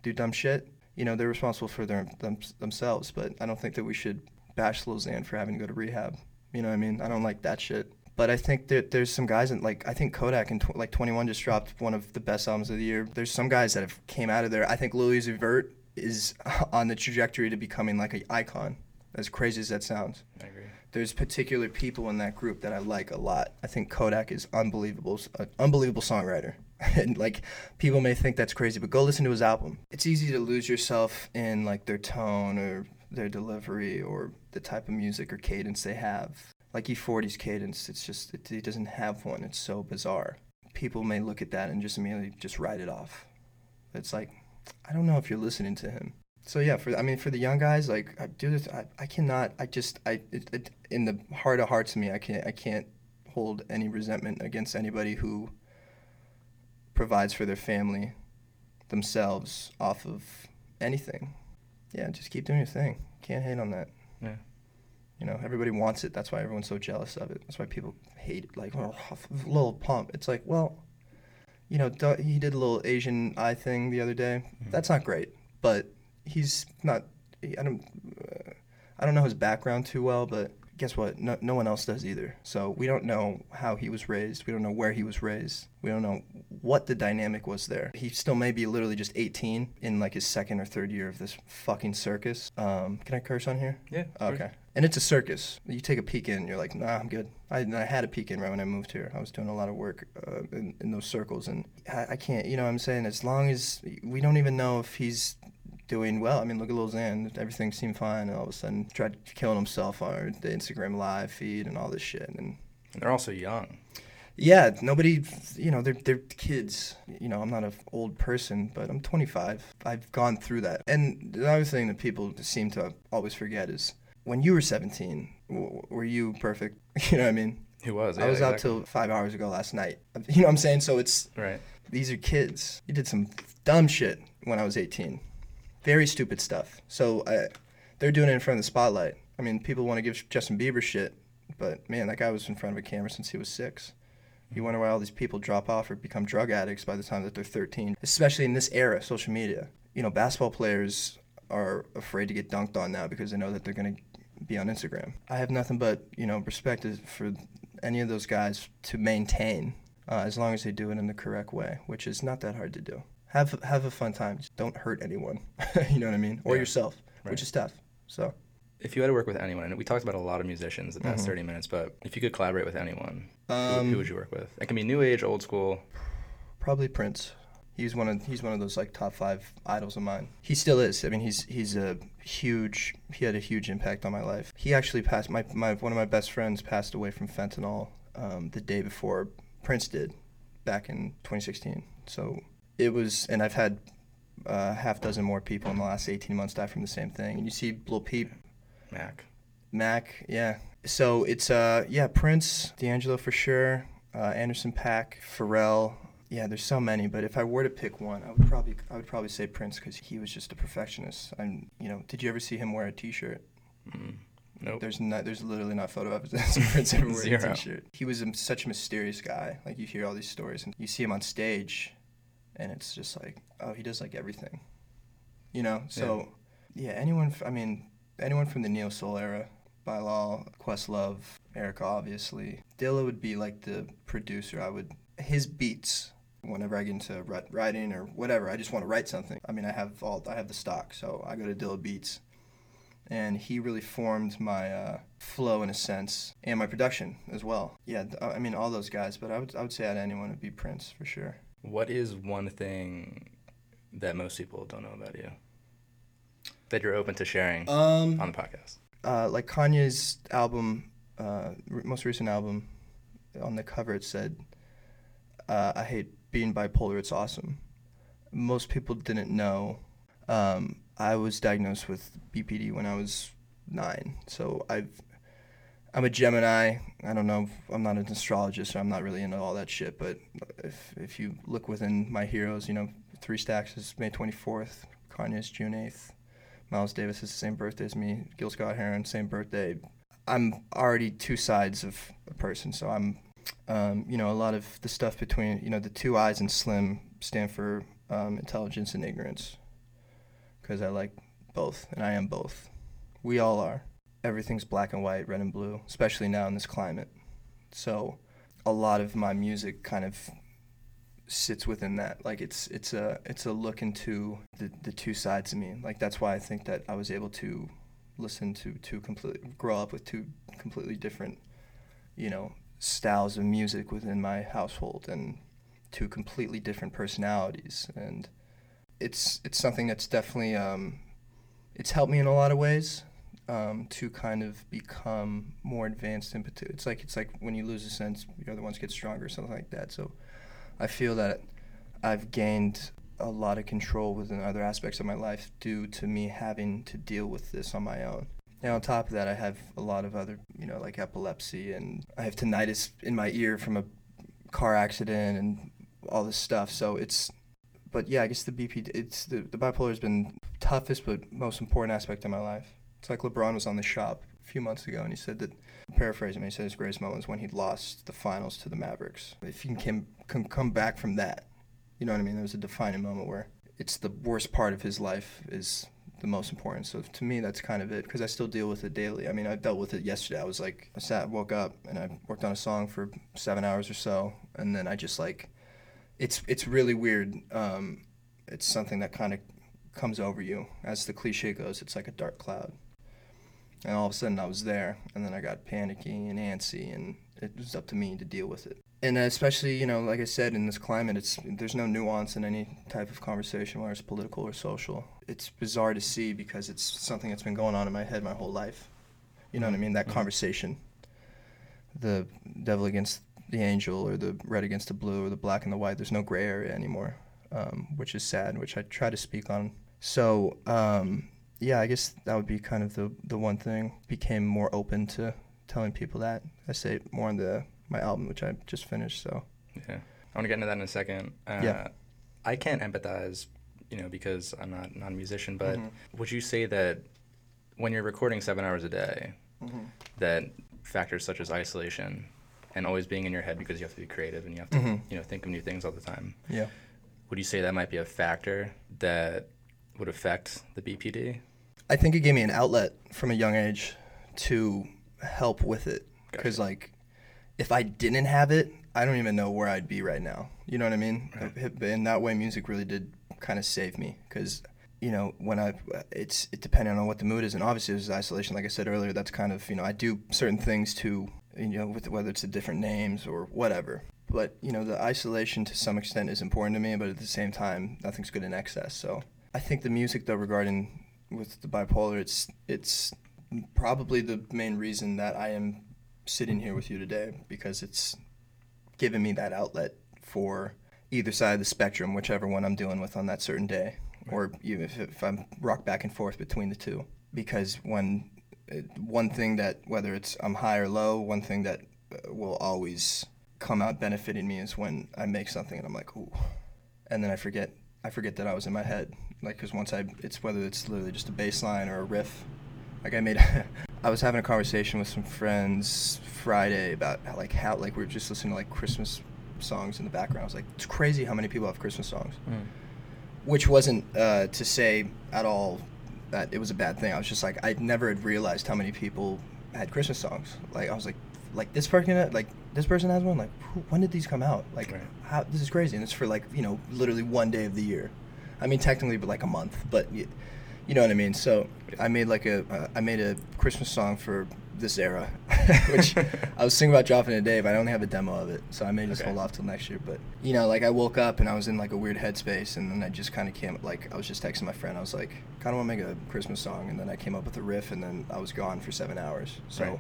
do dumb shit. You know, they're responsible for their them, themselves. But I don't think that we should bash Lil Xan for having to go to rehab. You know what I mean? I don't like that shit. But I think that there's some guys in like I think Kodak and tw- like 21 just dropped one of the best albums of the year. There's some guys that have came out of there. I think Uzi Vert is on the trajectory to becoming like an icon. As crazy as that sounds. I agree. There's particular people in that group that I like a lot. I think Kodak is unbelievable, an unbelievable songwriter. and like people may think that's crazy, but go listen to his album. It's easy to lose yourself in like their tone or their delivery or the type of music or cadence they have. Like E40's cadence, it's just it, he doesn't have one. It's so bizarre. People may look at that and just immediately just write it off. It's like I don't know if you're listening to him so yeah, for I mean for the young guys, like I do this, I, I cannot, I just I it, it, in the heart of hearts of me, I can't I can't hold any resentment against anybody who provides for their family themselves off of anything. Yeah, just keep doing your thing. Can't hate on that. Yeah. You know, everybody wants it. That's why everyone's so jealous of it. That's why people hate it. Like, oh, Lil Pump. It's like, well, you know, he did a little Asian eye thing the other day. Mm-hmm. That's not great, but he's not. I don't. Uh, I don't know his background too well, but guess what? No, no one else does either. So we don't know how he was raised. We don't know where he was raised. We don't know what the dynamic was there. He still may be literally just 18 in like his second or third year of this fucking circus. Um, can I curse on here? Yeah. Okay. And it's a circus. You take a peek in, you're like, nah, I'm good. I, I had a peek in right when I moved here. I was doing a lot of work uh, in, in those circles, and I, I can't, you know what I'm saying? As long as we don't even know if he's doing well. I mean, look at Lil Xan. Everything seemed fine, and all of a sudden tried killing himself on the Instagram live feed and all this shit. And, and they're also young. Yeah, nobody, you know, they're they're kids. You know, I'm not an old person, but I'm 25. I've gone through that. And the other thing that people seem to always forget is when you were 17, were you perfect? You know what I mean? Who was? Yeah, I was exactly. out till five hours ago last night. You know what I'm saying? So it's right. These are kids. You did some dumb shit when I was 18 very stupid stuff. So uh, they're doing it in front of the spotlight. I mean, people want to give Justin Bieber shit, but man, that guy was in front of a camera since he was six. You wonder why all these people drop off or become drug addicts by the time that they're 13, especially in this era, of social media. You know, basketball players are afraid to get dunked on now because they know that they're going to be on Instagram. I have nothing but, you know, respect for any of those guys to maintain uh, as long as they do it in the correct way, which is not that hard to do have have a fun time. Just don't hurt anyone. you know what I mean, or yeah. yourself, right. which is tough. So, if you had to work with anyone, and we talked about a lot of musicians the past mm-hmm. thirty minutes, but if you could collaborate with anyone, um, who, who, would you work with? It can be new age, old school. Probably Prince. He's one of he's one of those like top five idols of mine. He still is. I mean, he's he's a huge. He had a huge impact on my life. He actually passed. My my one of my best friends passed away from fentanyl um, the day before Prince did, back in 2016. So it was, and I've had a uh, half dozen more people in the last 18 months die from the same thing. And you see Lil Peep. Mac. Mac, yeah. So it's, uh, yeah, Prince, D'Angelo for sure, uh, Anderson .Paak, Pharrell. Yeah, there's so many, but if I were to pick one, I would probably I would probably say Prince because he was just a perfectionist. And you know, did you ever see him wear a T-shirt? Mm. Nope. There's not. There's literally not photo evidence of Prince ever wearing a T-shirt. He was a, such a mysterious guy. Like you hear all these stories, and you see him on stage, and it's just like oh he does like everything you know so yeah, yeah anyone i mean anyone from the neo soul era Bilal, Questlove, Erykah, obviously. Dilla would be like the producer. I would his beats. Whenever I get into writing or whatever, I just want to write something. I mean, I have all I have the stock, so I go to Dilla Beats, and he really formed my uh, flow in a sense and my production as well. Yeah, I mean all those guys, but I would I would say out of anyone would be Prince for sure. What is one thing that most people don't know about you that you're open to sharing um, on the podcast? Uh, like Kanye's album, uh, most recent album, on the cover it said, uh, "I hate being bipolar. It's awesome." Most people didn't know. Um, I was diagnosed with BPD when I was nine, so I've I'm a Gemini. I don't know. I'm not an astrologist, so I'm not really into all that shit. But if if you look within my heroes, you know, Three Stacks is May 24th, Kanye is June 8th, Miles Davis is the same birthday as me, Gil Scott Heron same birthday. I'm already two sides of a person, so I'm, um, you know, a lot of the stuff between, you know, the two eyes and Slim stand for um, intelligence and ignorance, because I like both, and I am both. We all are everything's black and white, red and blue, especially now in this climate. So a lot of my music kind of sits within that. Like it's it's a it's a look into the, the two sides of me. Like that's why I think that I was able to listen to two completely grow up with two completely different, you know, styles of music within my household and two completely different personalities and it's it's something that's definitely um, it's helped me in a lot of ways um, to kind of become more advanced in particular. It's like it's like when you lose a sense, the other ones get stronger, something like that. So I feel that I've gained a lot of control within other aspects of my life due to me having to deal with this on my own. And on top of that, I have a lot of other, you know, like epilepsy, and I have tinnitus in my ear from a car accident and all this stuff. So it's, but yeah, I guess the BP, it's the, the bipolar has been toughest but most important aspect of my life. It's like LeBron was on the shop a few months ago, and he said that, paraphrasing, he said his greatest moment was when he lost the finals to the Mavericks. If you can, can come back from that, you know what I mean? There was a defining moment where it's the worst part of his life is the most important. So to me, that's kind of it because I still deal with it daily. I mean, I dealt with it yesterday. I was like, I sat, woke up, and I worked on a song for seven hours or so, and then I just like, it's it's really weird. Um, it's something that kind of comes over you, as the cliche goes. It's like a dark cloud and all of a sudden I was there, and then I got panicky and antsy, and it was up to me to deal with it. And especially, you know, like I said, in this climate, it's there's no nuance in any type of conversation, whether it's political or social. It's bizarre to see because it's something that's been going on in my head my whole life. You know what I mean? That mm-hmm. conversation, the devil against the angel, or the red against the blue, or the black and the white. There's no gray area anymore, um, which is sad, which I try to speak on. So um, yeah, I guess that would be kind of the the one thing. Became more open to telling people that. I say more on the my album, which I just finished. So yeah, I want to get into that in a second. Uh, yeah, I can't empathize, you know, because I'm not not a musician. But mm-hmm. would you say that when you're recording seven hours a day, mm-hmm. that factors such as isolation and always being in your head because you have to be creative and you have to mm-hmm. you know think of new things all the time. Yeah. Would you say that might be a factor that would affect the BPD? I think it gave me an outlet from a young age to help with it. Because, gotcha. like, if I didn't have it, I don't even know where I'd be right now. You know what I mean? Right. In that way, music really did kind of save me. Because, you know, when I, it's it depending on what the mood is. And obviously, there's isolation. Like I said earlier, that's kind of, you know, I do certain things to, you know, with, whether it's the different names or whatever. But, you know, the isolation to some extent is important to me, but at the same time, nothing's good in excess. So I think the music, though, regarding with the bipolar, it's it's probably the main reason that I am sitting here with you today because it's given me that outlet for either side of the spectrum, whichever one I'm dealing with on that certain day, or even if, if I'm rock back and forth between the two. Because when one thing that whether it's I'm high or low, one thing that uh, will always come out benefiting me is when I make something and I'm like, ooh, and then I forget I forget that I was in my head. Like, because once I, it's whether it's literally just a bass line or a riff. Like I made, I was having a conversation with some friends Friday about how, like how like we were just listening to like Christmas songs in the background. I was like, it's crazy how many people have Christmas songs. Mm. Which wasn't uh, to say at all that it was a bad thing. I was just like, I never had realized how many people had Christmas songs. Like I was like, like this person, like this person has one. Like who, when did these come out? Like Right. how this is crazy, and it's for like you know literally one day of the year. I mean technically, but like a month, but y- you know what I mean. So I made like a uh, I made a Christmas song for this era, which I was thinking about dropping today, but I only have a demo of it, so I may just Okay. hold off till next year. But you know, like I woke up and I was in like a weird headspace, and then I just kind of came like I was just texting my friend. I was like, kind of want to make a Christmas song, and then I came up with a riff, and then I was gone for seven hours. So Right.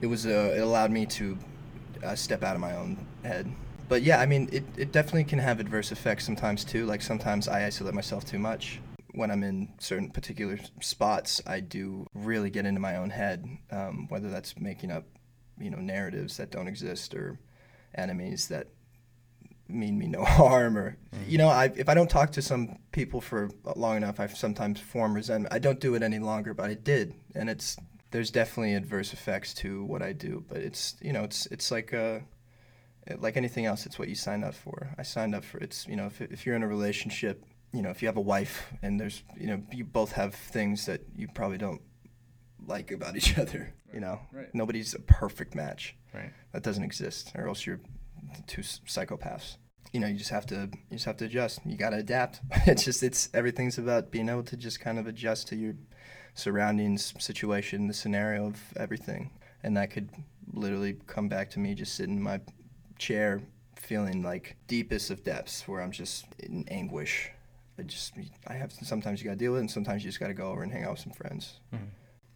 it was uh, it allowed me to uh, step out of my own head. But yeah, I mean, it, it definitely can have adverse effects sometimes too. Like sometimes I isolate myself too much. When I'm in certain particular spots, I do really get into my own head, um, whether that's making up, you know, narratives that don't exist or enemies that mean me no harm or you know I, if i don't talk to some people for long enough i sometimes form resentment i don't do it any longer but i did and it's there's definitely adverse effects to what i do but it's you know it's it's like uh like anything else it's what you sign up for. I signed up for it's you know if, if you're in a relationship you know if you have a wife and there's you know you both have things that you probably don't like about each other you know? Right. nobody's a perfect match. Right. that doesn't exist or else you're two psychopaths. You know you just have to you just have to adjust. You got to adapt. It's just it's everything's about being able to just kind of adjust to your surroundings situation the scenario of everything. And that could literally come back to me just sitting in my chair feeling like deepest of depths where i'm just in anguish i just i have sometimes you got to deal with it and sometimes you just got to go over and hang out with some friends Mhm.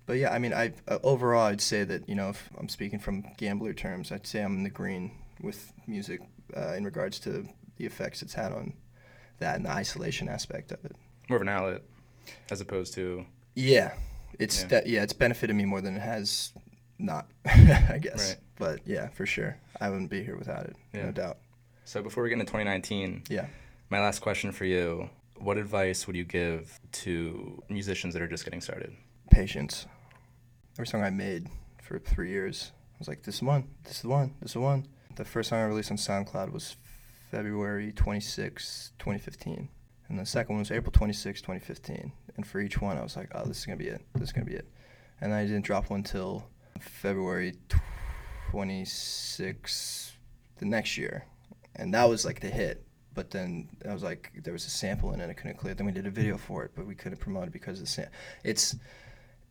but yeah, I mean, I uh, overall I'd say that you know if I'm speaking from gambler terms, I'd say I'm in the green with music uh, in regards to the effects it's had on that and the isolation aspect of it. More of an outlet, as opposed to Yeah, it's Yeah. yeah, yeah it's benefited me more than it has not, I guess. Right. But yeah, for sure, I wouldn't be here without it, Yeah. no doubt. So before we get into 2019, Yeah. my last question for you: What advice would you give to musicians that are just getting started? Patience. Every song I made for three years, I was like, this is one, this is the one, this is the one. The first song I released on SoundCloud was February 26, 2015. And the second one was April 26, 2015. And for each one, I was like, oh, this is going to be it. This is going to be it. And I didn't drop one till February 26, the next year. And that was like the hit. But then I was like, there was a sample in it. I couldn't clear it. Then we did a video for it, but we couldn't promote it because of the sam- It's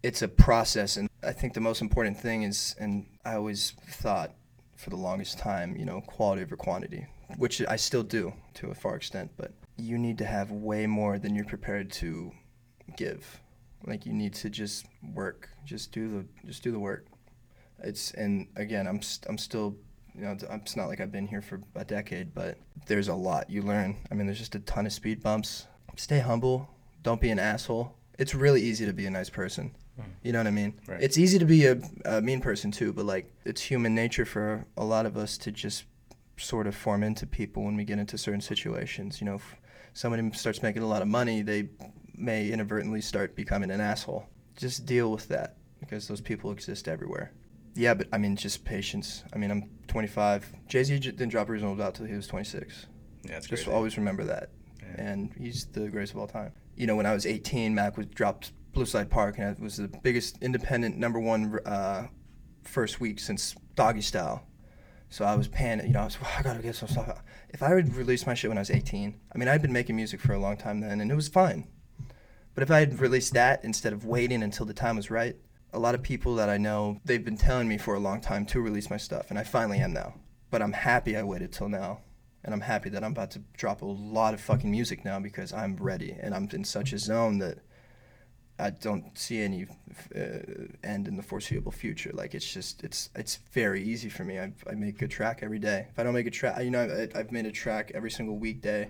it's a process and i think the most important thing is and i always thought for the longest time you know quality over quantity which i still do to a far extent but you need to have way more than you're prepared to give like you need to just work just do the just do the work it's and again i'm st- i'm still you know it's- not like i've been here for a decade but there's a lot you learn i mean there's just a ton of speed bumps stay humble don't be an asshole it's really easy to be a nice person hmm. you know what I mean? Right. It's easy to be a, a mean person too, but like it's human nature for a lot of us to just sort of form into people when we get into certain situations. You know, if somebody starts making a lot of money, they may inadvertently start becoming an asshole. Just deal with that because those people exist everywhere. Yeah, but I mean, just patience. I mean, I'm 25. Jay Z didn't drop Reasonable Doubt till he was 26. Yeah, it's Just crazy. always remember that. Yeah. And he's the greatest of all time. You know, when I was 18, Mac was dropped Blue Slide Park, and it was the biggest independent number one uh, first week since Doggy Style. So I was panicked. You know, I was, like, I gotta get some stuff. out." If I had released my shit when I was 18, I mean, I'd been making music for a long time then, and it was fine. But if I had released that instead of waiting until the time was right, a lot of people that I know, they've been telling me for a long time to release my stuff, and I finally am now. But I'm happy I waited till now. And I'm happy that I'm about to drop a lot of fucking music now because I'm ready and I'm in such a zone that I don't see any uh, end in the foreseeable future. Like it's just it's it's very easy for me. I I make a track every day. If I don't make a track, you know, I, I've made a track every single weekday,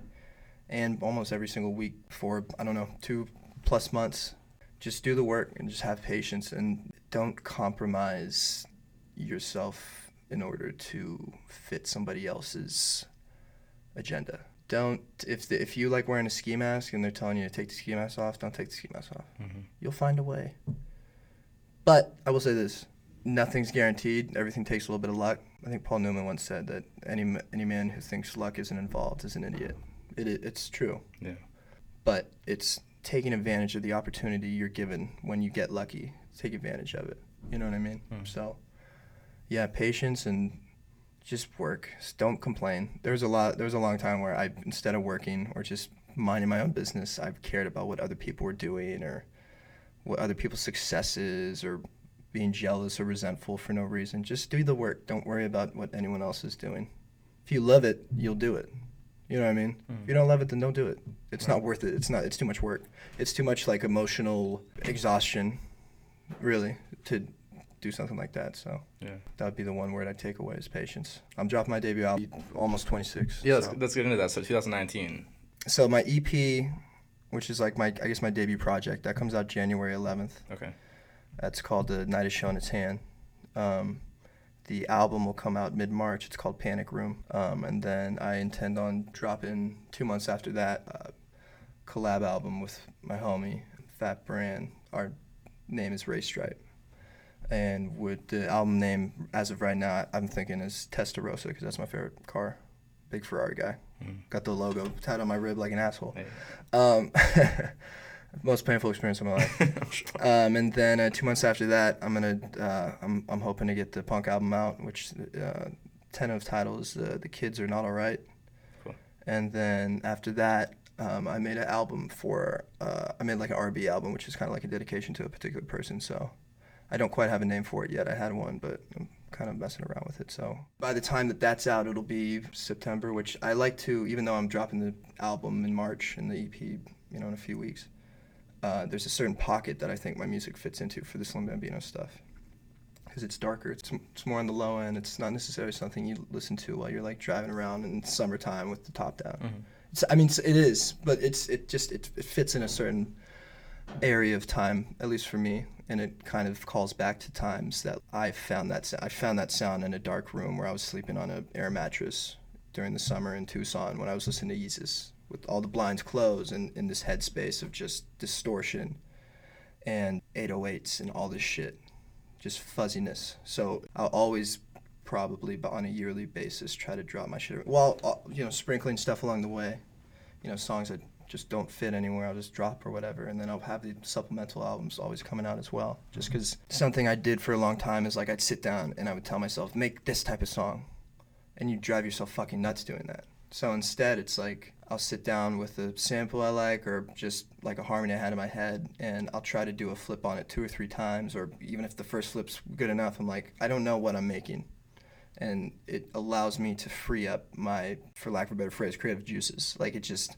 and almost every single week for I don't know two plus months. Just do the work and just have patience and don't compromise yourself in order to fit somebody else's agenda. Don't if the, if you like wearing a ski mask and they're telling you to take the ski mask off, don't take the ski mask off. Mhm. You'll find a way. But I will say this: nothing's guaranteed. Everything takes a little bit of luck. I think Paul Newman once said that any any man who thinks luck isn't involved is an idiot. It, it it's true, Yeah. but it's taking advantage of the opportunity you're given when you get lucky. Take advantage of it. You know what I mean? Mm. So, yeah, patience and just work. Just don't complain. There was a lot. There was a long time where I, instead of working or just minding my own business, I cared about what other people were doing or what other people's successes or being jealous or resentful for no reason. Just do the work. Don't worry about what anyone else is doing. If you love it, you'll do it. You know what I mean? Mm. If you don't love it, then don't do it. It's not worth it. It's not. It's too much work. It's too much like emotional exhaustion, really, to do something like that. So Yeah. that would be the one word I'd take away is patience. I'm dropping my debut album almost 26. Yeah, let's, so. let's get into that. So 2019. so my EP, which is like my I guess my debut project, that comes out January 11th. Okay. That's called The Night Is Shown Its Hand. Um, the album will come out mid March. It's called Panic Room. Um, and then I intend on dropping two months after that a collab album with my homie, Fat Brand. Our name is Ray Stripe. And with the album name, as of right now, I'm thinking is Testarossa because that's my favorite car. Big Ferrari guy. Mm. Got the logo tied on my rib like an asshole. Hey. Um, most painful experience of my life. Sure. Um, and then uh, two months after that, I'm gonna uh, I'm I'm hoping to get the punk album out, which uh, tentative title is uh, "The Kids Are Not Alright." Cool. And then after that, um, I made an album for uh, I made like an R&B album, which is kind of like a dedication to a particular person. So I don't quite have a name for it yet. I had one, but I'm kind of messing around with it. So by the time that that's out, it'll be September, which I like to, even though I'm dropping the album in March and the EP, you know, in a few weeks. Uh, there's a certain pocket that I think my music fits into for the Slim Bambino stuff. Because it's darker, it's, it's more on the low end. It's not necessarily something you listen to while you're like driving around in summertime with the top down. Mhm. It's, I mean, it is, but it's it just it, it fits in a certain area of time, at least for me, and it kind of calls back to times that I found that I found that sound in a dark room where I was sleeping on an air mattress during the summer in Tucson when I was listening to Yeezus with all the blinds closed and in this headspace of just distortion and 808s and all this shit, just fuzziness. So I'll always probably but on a yearly basis try to drop my shit while uh, you know sprinkling stuff along the way. You know songs that just don't fit anywhere i'll just drop or whatever. And then i'll have the supplemental albums always coming out as well. Just because something i did for a long time is like i'd sit down and i would tell myself make this type of song. And you drive yourself fucking nuts doing that so instead it's like i'll sit down with a sample i like or just like a harmony i had in my head and i'll try to do a flip on it two or three times or even if the first flip's good enough i'm like i don't know what i'm making and it allows me to free up my, for lack of a better phrase, creative juices. Like it just,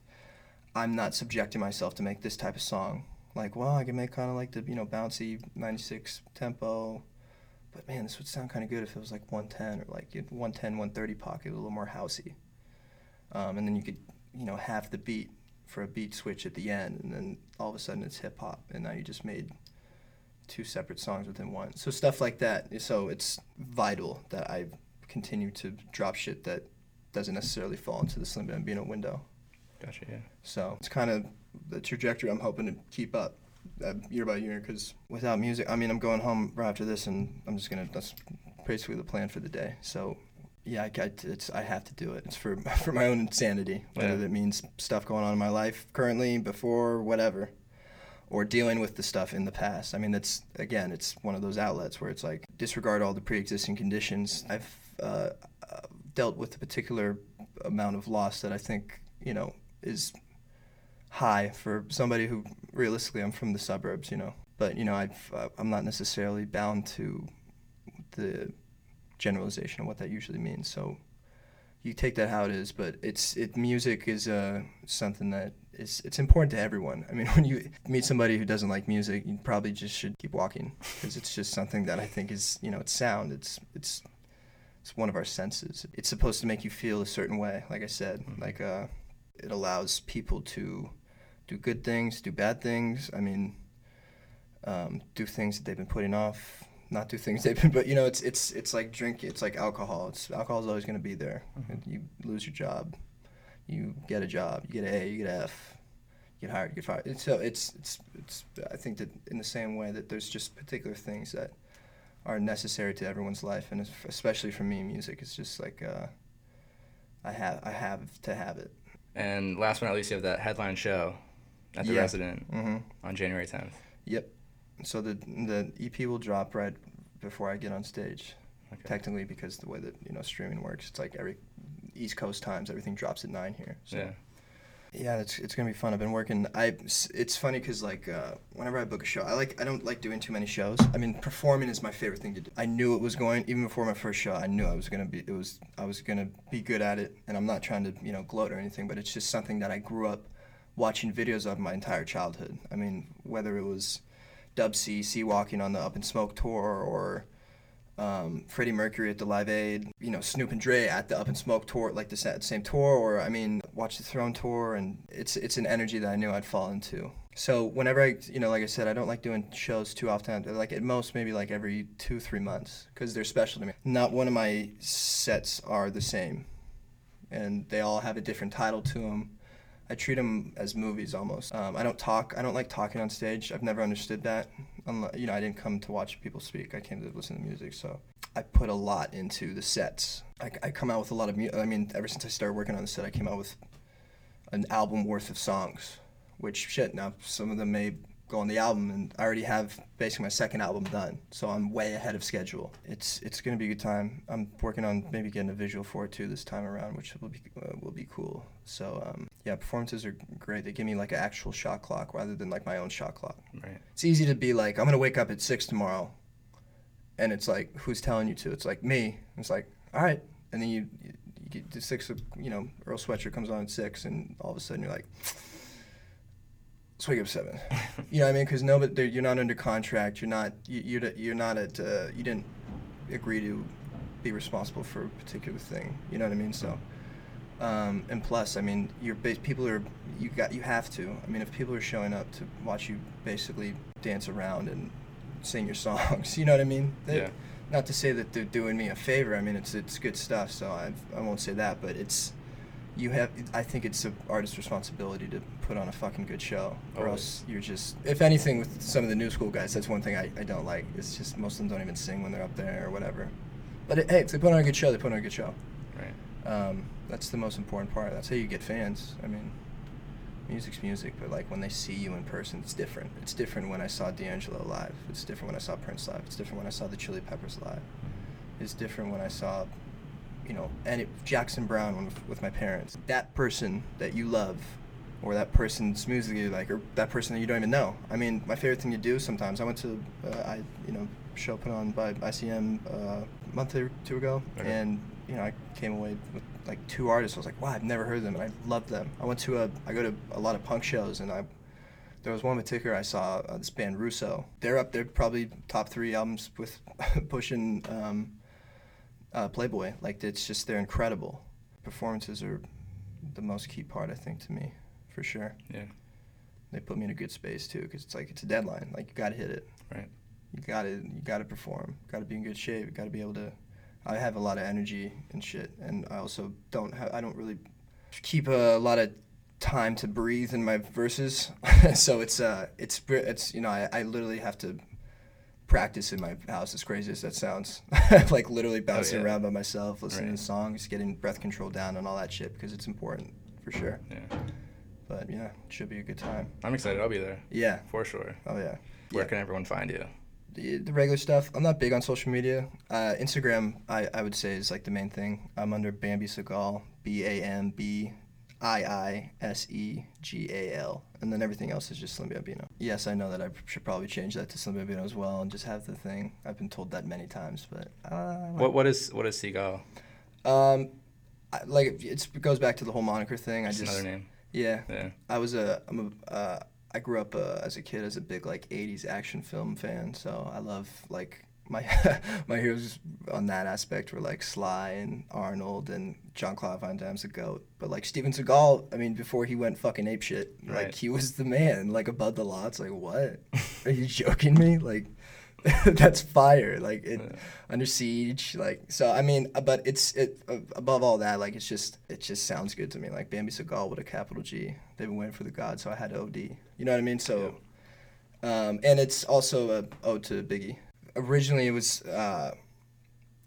I'm not subjecting myself to make this type of song. Like, well, I can make kind of like the you know bouncy 96 tempo, but man, this would sound kind of good if it was like 110 or like 110, 130 pocket, a little more housey. Um, and then you could, you know, have the beat for a beat switch at the end, and then all of a sudden it's hip hop, and now you just made two separate songs within one. So stuff like that. So it's vital that I continue to drop shit that doesn't necessarily fall into the Slim Bambino window. Gotcha. Yeah. So it's kind of the trajectory I'm hoping to keep up uh, year by year. Because without music, I mean, I'm going home right after this, and I'm just gonna. That's basically the plan for the day. So. Yeah, I, I- it's, I have to do it. It's for for my own insanity, whether Yeah. that means stuff going on in my life currently, before, whatever, or dealing with the stuff in the past. I mean, that's again, it's one of those outlets where it's like disregard all the pre-existing conditions. I've uh, uh, dealt with a particular amount of loss that I think you know is high for somebody who realistically I'm from the suburbs, you know. But you know, I've uh, I'm not necessarily bound to the generalization of what that usually means. So you take that how it is, but it's it music is uh, something that is it's important to everyone. I mean, when you meet somebody who doesn't like music, you probably just should keep walking because it's just something that I think is you know it's sound. It's it's it's one of our senses. It's supposed to make you feel a certain way. Like I said, Mhm. like uh, it allows people to do good things, do bad things. I mean, um, do things that they've been putting off, not do things they've been. But you know, it's it's it's like drink. It's like alcohol. It's alcohol is always going to be there. Mhm. You lose your job, you get a job, you get an A, you get an F, you get hired, you get fired. It's, so it's it's it's. I think that in the same way that there's just particular things that are necessary to everyone's life, and especially for me, music is just like uh, I have I have to have it. And last but not least, you have that headline show at the Yeah. Resident hmm on January 10th. Yep. So the the EP will drop right before I get on stage. Okay. Technically, because the way that you know streaming works, it's like every East Coast times, everything drops at nine here. So. Yeah. Yeah, it's it's gonna be fun. I've been working. I it's funny because like uh, whenever I book a show, I like I don't like doing too many shows. I mean, performing is my favorite thing to do. I knew it was going even before my first show. I knew I was gonna be it was I was gonna be good at it, and I'm not trying to you know gloat or anything, but it's just something that I grew up watching videos of my entire childhood. I mean, whether it was Dub C, C Walking on the Up in Smoke tour, or um, Freddie Mercury at the Live Aid, you know, Snoop and Dre at the Up in Smoke tour, like the same tour, or I mean, Watch the Throne tour, and it's it's an energy that I knew I'd fall into. So whenever I, you know, like I said, I don't like doing shows too often. Like at most, maybe like every two, three months, because they're special to me. Not one of my sets are the same, and they all have a different title to them. I treat them as movies almost. Um, I don't talk. I don't like talking on stage. I've never understood that. Unless, you know, I didn't come to watch people speak. I came to listen to music. So I put a lot into the sets. I, I come out with a lot of music. I mean, ever since I started working on the set, I came out with an album worth of songs. Which shit. Now some of them may go on the album, and I already have basically my second album done. So I'm way ahead of schedule. It's it's gonna be a good time. I'm working on maybe getting a visual for it too this time around, which will be uh, will be cool. So um, yeah, performances are great. They give me like an actual shot clock rather than like my own shot clock. Right. It's easy to be like, I'm gonna wake up at six tomorrow, and it's like, who's telling you to? It's like me. It's like, all right, and then you you, you get to six. of- You know, Earl Sweatshirt comes on at six, and all of a sudden you're like, let's wake up seven. you know what I mean? Because no, but you're not under contract. You're not. You, you're you're not at. Uh, you didn't agree to be responsible for a particular thing. You know what I mean? So. Um, and plus, I mean, you're people are you got you have to. I mean, if people are showing up to watch you basically dance around and sing your songs, you know what I mean? They- Yeah. Not to say that they're doing me a favor. I mean, it's it's good stuff. So I I won't say that, but it's you have. I think it's an artist's responsibility to put on a fucking good show, or Always. else you're just. If anything, with some of the new school guys, that's one thing I, I don't like. It's just most of them don't even sing when they're up there or whatever. But it, hey, if they put on a good show, they put on a good show. Right. Um, that's the most important part. That's how you get fans. I mean, music's music, but like when they see you in person, it's different. It's different when I saw D'Angelo live. It's different when I saw Prince live. It's different when I saw the Chili Peppers live. It's different when I saw, you know, and it, Jackson Browne when, with my parents. That person that you love, or that person's music you like, or that person that you don't even know. I mean, my favorite thing to do sometimes. I went to, uh, I you know, show put on by ICM uh, a month or two ago, Okay. and you know, I came away with like two artists. I was like, wow, I've never heard them, and I love them. I went to a, I go to a lot of punk shows, and I, there was one particular I saw uh, this band Russo. They're up there, probably top three albums with pushing um, uh, Playboy. Like it's just they're incredible. Performances are the most key part, I think, to me, for sure. Yeah. They put me in a good space too, because it's like it's a deadline. Like you got to hit it. Right. You got to you got to perform. Got to be in good shape. You got to be able to. I have a lot of energy and shit, and I also don't have. I don't really keep a lot of time to breathe in my verses. so it's uh it's it's you know I, I literally have to practice in my house as crazy as that sounds like literally bouncing yeah. around by myself listening Right. to songs getting breath control down and all that shit because it's important for sure Yeah. but yeah it should be a good time I'm excited. I'll be there yeah for sure. oh yeah Where Yeah. can everyone find you? The, the regular stuff. I'm not big on social media. Uh, Instagram, I, I would say, is like the main thing. I'm under Bambi Segal, B A M B I I S E G A L. And then everything else is just Slim Bambino. Yes, I know that I should probably change that to Slim Bambino as well and just have the thing. I've been told that many times, but. Uh, What What is What is Seagull? Um, I, like, it's, it goes back to the whole moniker thing. I Just just. another name. Yeah. Yeah. I was a I'm a uh, I grew up uh, as a kid as a big like '80s action film fan, so I love like my my heroes on that aspect were like Sly and Arnold and John Claude Van Damme's the goat. But like Steven Seagal, I mean, before he went fucking ape shit, like Right. he was the man. Like above the law, it's like what? Are you joking me? Like. that's fire like it Yeah. under siege like so i mean uh, but it's it uh, above all that like it's just it just sounds good to me like bambi segal with a capital g. They've been waiting for the god so i had to od you know what i mean? So um, and it's also a ode to biggie. Originally it was uh,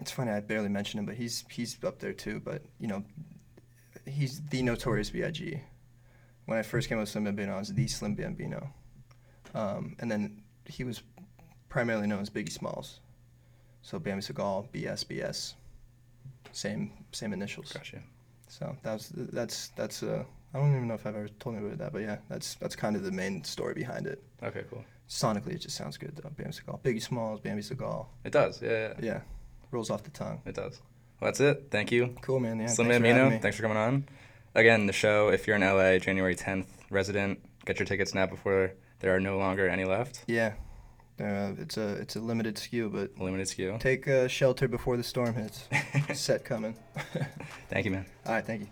it's funny i barely mentioned him but he's he's up there too but you know he's the notorious big when i first came out with slim bambino i was the slim bambino. Um, and then he was primarily known as Biggie Smalls. So Bambi Segal, BSBS, same same initials. Gotcha. So that's that's that's uh I don't even know if I've ever told anybody that, but yeah, that's that's kind of the main story behind it. Okay, cool. Sonically, it just sounds good though. Bambi Segal, Biggie Smalls, Bambi Segal. It does. Yeah, yeah. Yeah, rolls off the tongue. It does. Well, that's it. Thank you. Cool, man. Yeah. Slim thanks for Amino, me. thanks for coming on. Again, the show, if you're in LA, January 10th, resident, get your tickets now before there are no longer any left. Yeah, uh, it's a it's a limited SKU, but Limited SKU. take uh, shelter before the storm hits. Set coming. Thank you, man. All right, thank you.